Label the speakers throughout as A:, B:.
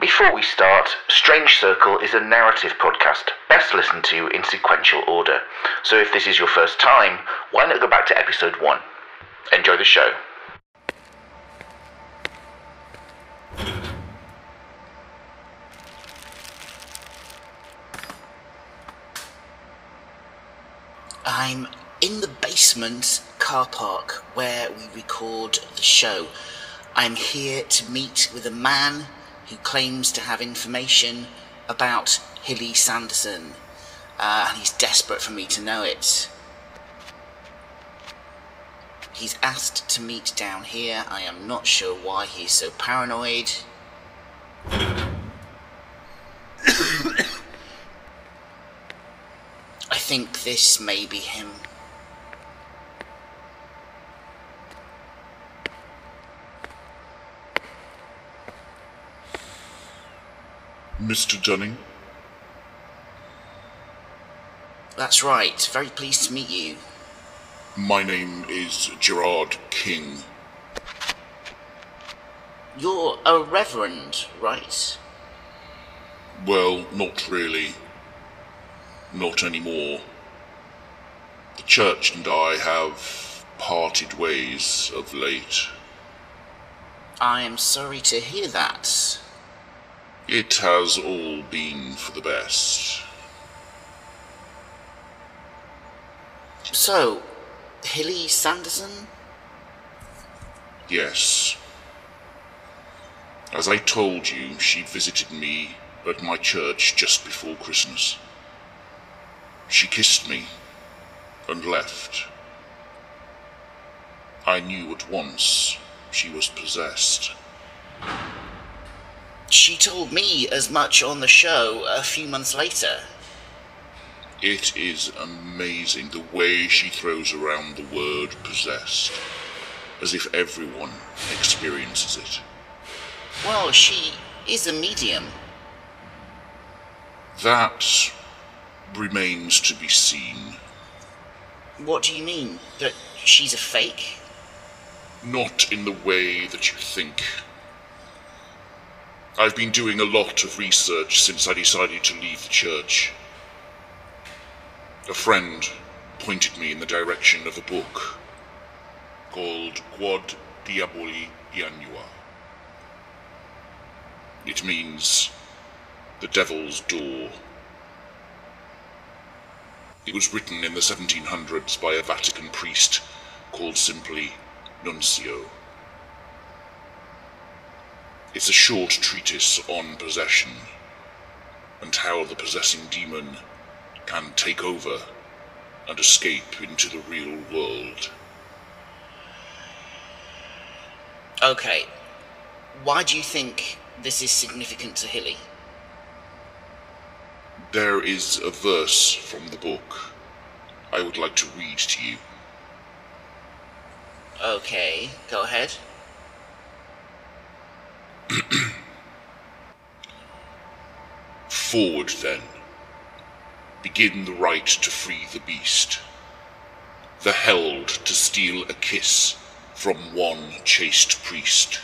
A: Before we start, Strange Circle is a narrative podcast best listened to in sequential order. So if this is your first time, why not go back to episode 1? Enjoy the show.
B: I'm in the basement car park where we record the show. I'm here to meet with a man who claims to have information about Hilly Sanderson, uh, and he's desperate for me to know it. He's asked to meet down here. I am not sure why he's so paranoid. I think this may be him.
C: Mr. Dunning?
B: That's right. Very pleased to meet you.
C: My name is Gerard King.
B: You're a reverend, right?
C: Well, not really. Not anymore. The church and I have parted ways of late.
B: I am sorry to hear that.
C: It has all been for the best.
B: So, Hilly Sanderson?
C: Yes. As I told you, she visited me at my church just before Christmas. She kissed me and left. I knew at once she was possessed.
B: She told me as much on the show a few months later.
C: It is amazing the way she throws around the word possessed, as if everyone experiences it.
B: Well, she is a medium.
C: That remains to be seen.
B: What do you mean? That she's a fake?
C: Not in the way that you think. I've been doing a lot of research since I decided to leave the church. A friend pointed me in the direction of a book called Quod Diaboli Iannua. It means the Devil's Door. It was written in the 1700s by a Vatican priest called simply Nuncio. It's a short treatise on possession and how the possessing demon can take over and escape into the real world.
B: Okay. Why do you think this is significant to Hilly?
C: There is a verse from the book I would like to read to you.
B: Okay, go ahead.
C: Forward then. Begin the rite to free the beast. The held to steal a kiss from one chaste priest.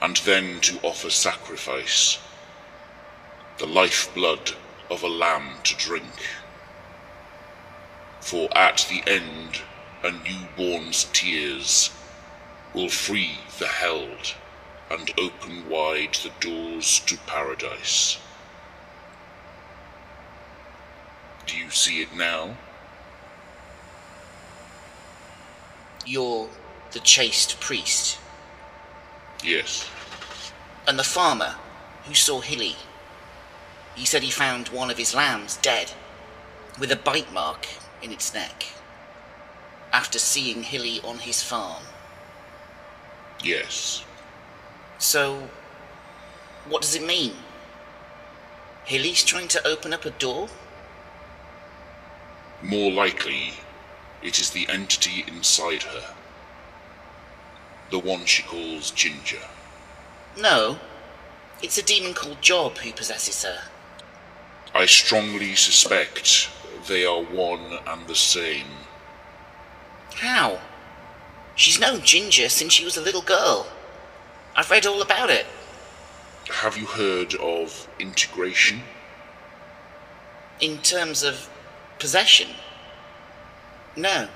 C: And then to offer sacrifice. The lifeblood of a lamb to drink. For at the end a newborn's tears will free the held and open wide the doors to paradise. Do you see it now?
B: You're the chaste priest.
C: Yes.
B: And the farmer who saw Hilly. He said he found one of his lambs dead, with a bite mark in its neck, after seeing Hilly on his farm.
C: Yes.
B: So, what does it mean? Hilly's trying to open up a door?
C: More likely, it is the entity inside her. The one she calls Ginger.
B: No, it's a demon called Job who possesses her.
C: I strongly suspect they are one and the same.
B: How? She's known Ginger since she was a little girl. I've read all about it.
C: Have you heard of integration?
B: In terms of possession? No.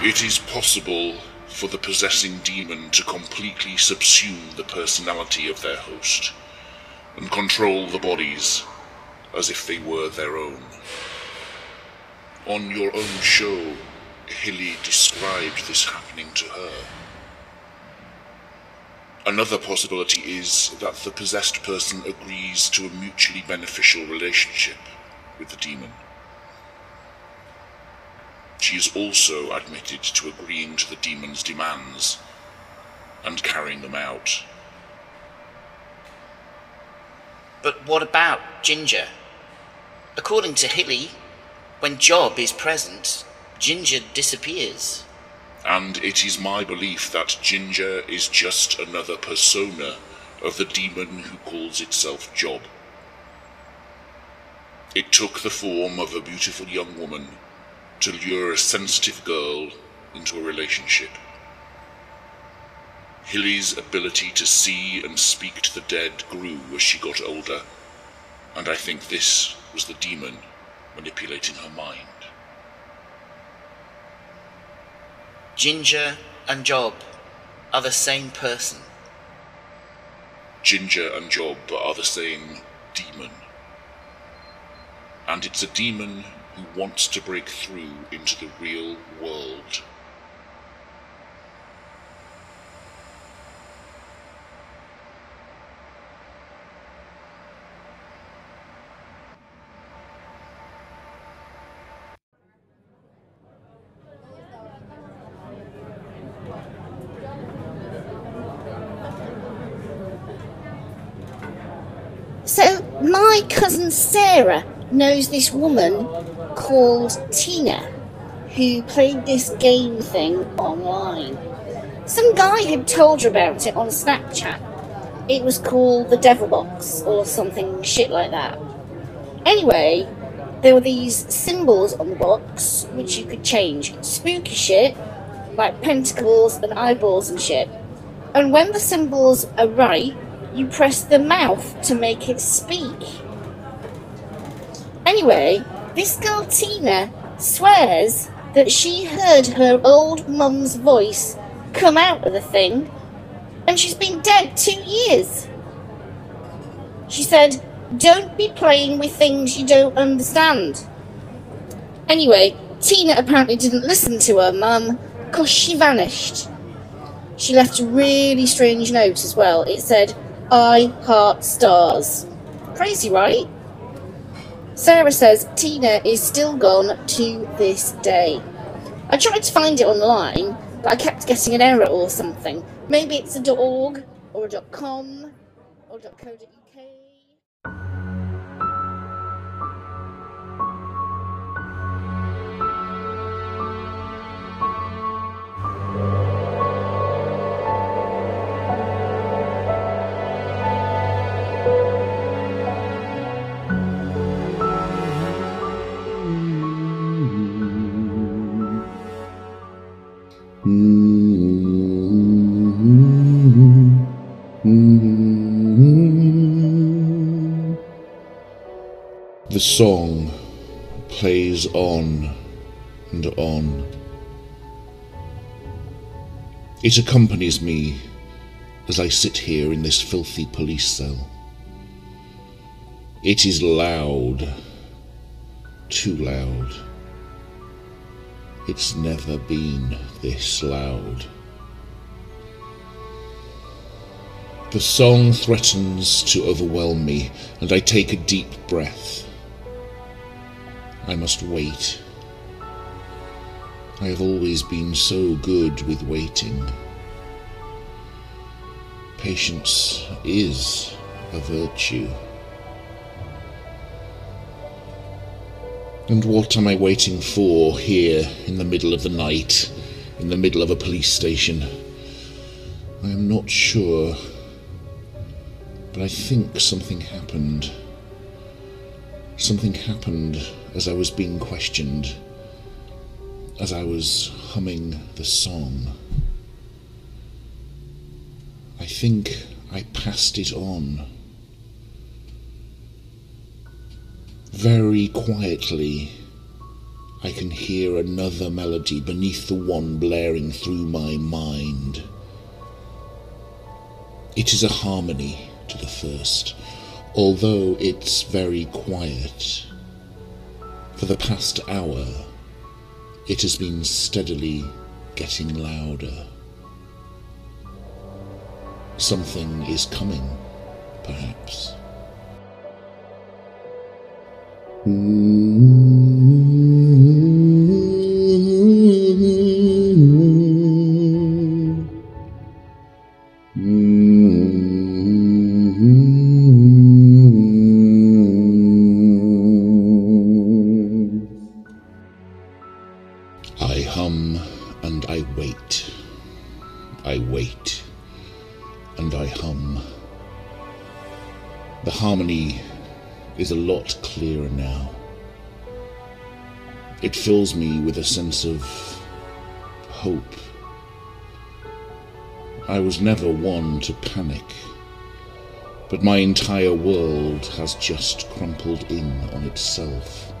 C: It is possible for the possessing demon to completely subsume the personality of their host and control the bodies as if they were their own. On your own show, Hilly described this happening to her. Another possibility is that the possessed person agrees to a mutually beneficial relationship with the demon. She is also admitted to agreeing to the demon's demands and carrying them out.
B: But what about Ginger? According to Hilly, when Job is present, Ginger disappears.
C: And it is my belief that Ginger is just another persona of the demon who calls itself Job. It took the form of a beautiful young woman to lure a sensitive girl into a relationship. Hilly's ability to see and speak to the dead grew as she got older, and I think this was the demon manipulating her mind.
B: Ginger and Job are the same person.
C: Ginger and Job are the same demon. And it's a demon who wants to break through into the real world.
D: So, my cousin Sarah knows this woman called Tina who played this game thing online. Some guy had told her about it on Snapchat. It was called the Devil Box or something shit like that. Anyway, there were these symbols on the box which you could change. Spooky shit, like pentacles and eyeballs and shit. And when the symbols are right, you press the mouth to make it speak. Anyway, this girl Tina swears that she heard her old mum's voice come out of the thing, and she's been dead two years. She said, Don't be playing with things you don't understand. Anyway, Tina apparently didn't listen to her mum because she vanished. She left a really strange note as well. It said, I heart stars. Crazy, right? Sarah says Tina is still gone to this day. I tried to find it online, but I kept getting an error or something. Maybe it's a .org or a .com or .co.uk.
C: The song plays on and on. It accompanies me as I sit here in this filthy police cell. It is loud, too loud. It's never been this loud. The song threatens to overwhelm me, and I take a deep breath. I must wait. I have always been so good with waiting. Patience is a virtue. And what am I waiting for here in the middle of the night, in the middle of a police station? I am not sure, but I think something happened. Something happened as I was being questioned, as I was humming the song. I think I passed it on. Very quietly, I can hear another melody beneath the one blaring through my mind. It is a harmony to the first, although it's very quiet. For the past hour, it has been steadily getting louder. Something is coming, perhaps. I hum and I wait. I wait and I hum. The harmony is a lot clearer now. It fills me with a sense of hope. I was never one to panic, but my entire world has just crumpled in on itself.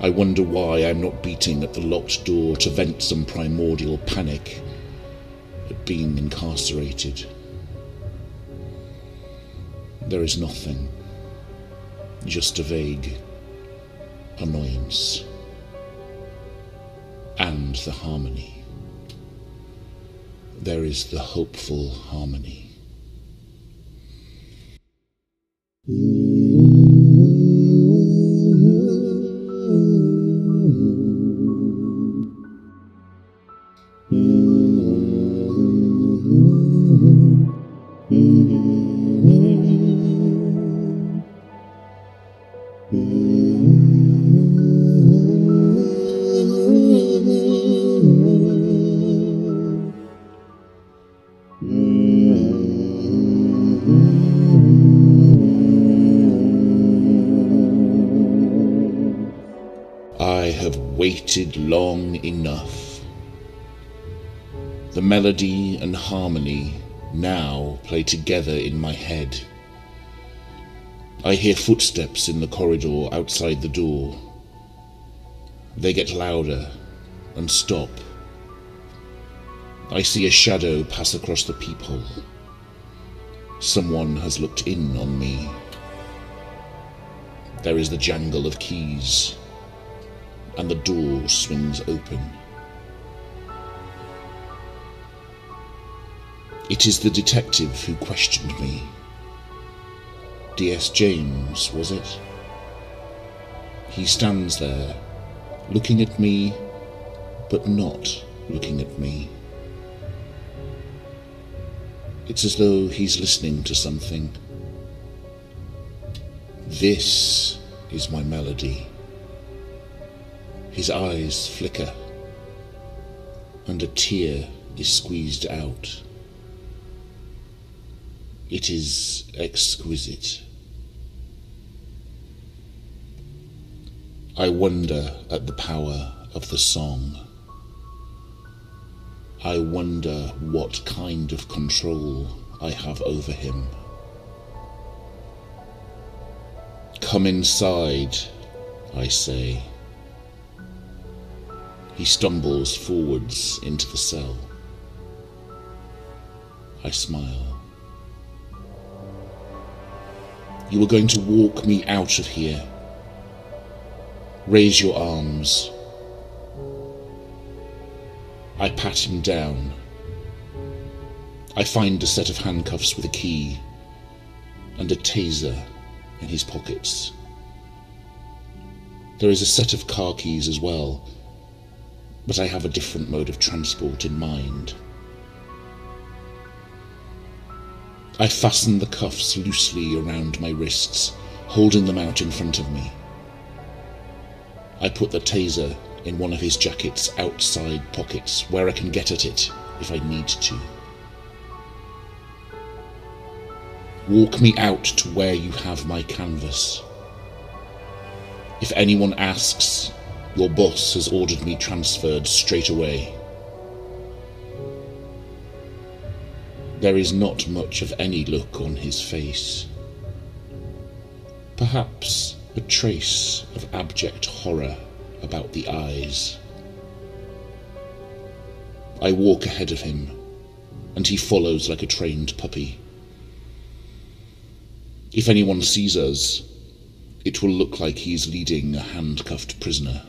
C: I wonder why I'm not beating at the locked door to vent some primordial panic at being incarcerated. There is nothing, just a vague annoyance and the harmony. There is the hopeful harmony. Waited long enough. The melody and harmony now play together in my head. I hear footsteps in the corridor outside the door. They get louder and stop. I see a shadow pass across the peephole. Someone has looked in on me. There is the jangle of keys, and the door swings open. It is the detective who questioned me. D.S. James, was it? He stands there, looking at me, but not looking at me. It's as though he's listening to something. This is my melody. His eyes flicker, and a tear is squeezed out. It is exquisite. I wonder at the power of the song. I wonder what kind of control I have over him. Come inside, I say. He stumbles forwards into the cell. I smile. You are going to walk me out of here. Raise your arms. I pat him down. I find a set of handcuffs with a key and a taser in his pockets. There is a set of car keys as well, but I have a different mode of transport in mind. I fasten the cuffs loosely around my wrists, holding them out in front of me. I put the taser in one of his jacket's outside pockets where I can get at it if I need to. Walk me out to where you have my canvas. If anyone asks, your boss has ordered me transferred straight away. There is not much of any look on his face. Perhaps a trace of abject horror about the eyes. I walk ahead of him, and he follows like a trained puppy. If anyone sees us, it will look like he is leading a handcuffed prisoner.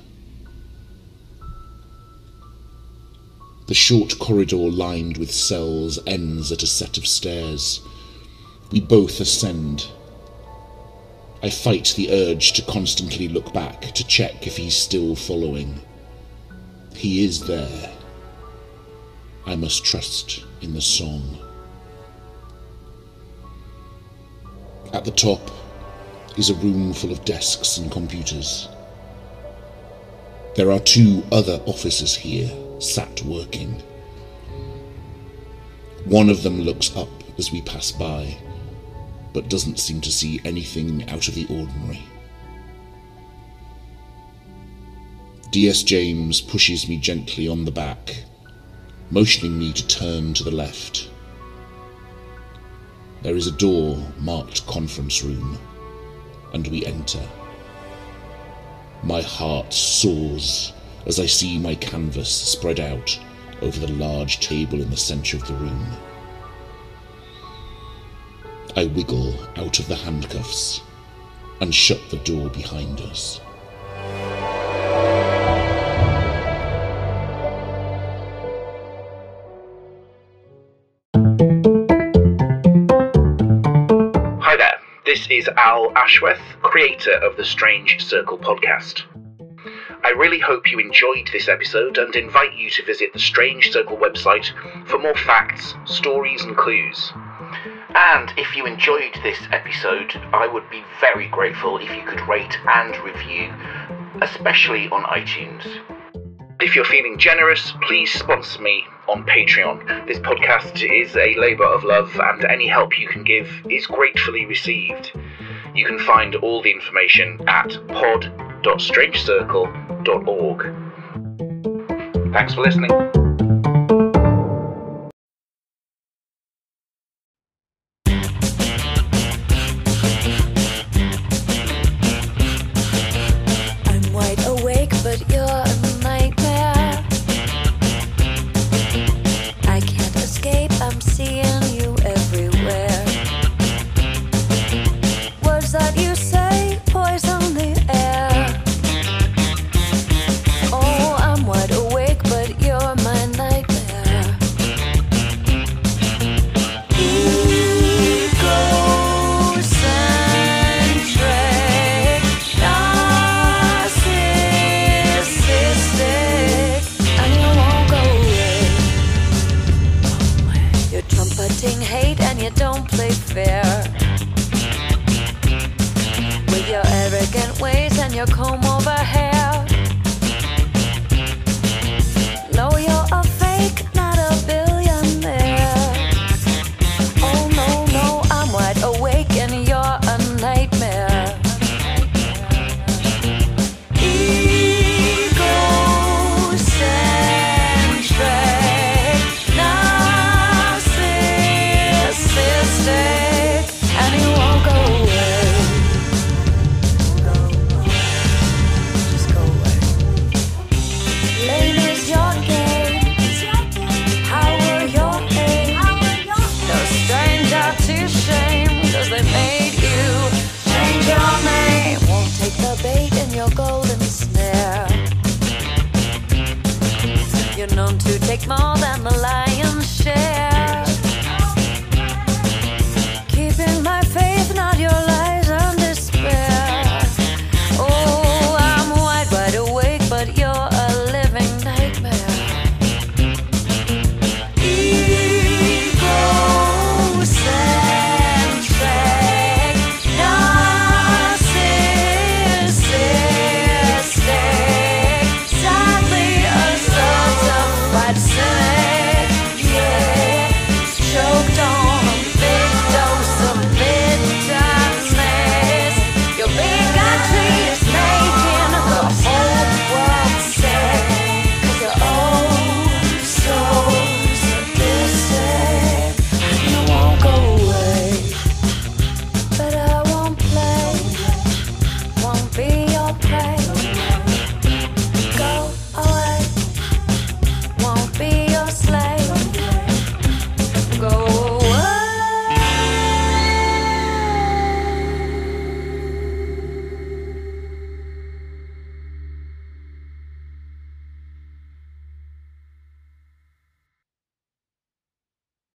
C: The short corridor lined with cells ends at a set of stairs. We both ascend. I fight the urge to constantly look back to check if he's still following. He is there. I must trust in the song. At the top is a room full of desks and computers. There are two other officers here, sat working. One of them looks up as we pass by, but doesn't seem to see anything out of the ordinary. DS James pushes me gently on the back, motioning me to turn to the left. There is a door marked conference room, and we enter. My heart soars as I see my canvas spread out over the large table in the centre of the room. I wiggle out of the handcuffs and shut the door behind us.
A: Hi there, this is Al Ashworth, creator of the Strange Circle podcast. I really hope you enjoyed this episode and invite you to visit the Strange Circle website for more facts, stories, and clues. And if you enjoyed this episode, I would be very grateful if you could rate and review, especially on iTunes. If you're feeling generous, please sponsor me on Patreon. This podcast is a labour of love, and any help you can give is gratefully received. You can find all the information at pod.strangecircle.org. Thanks for listening.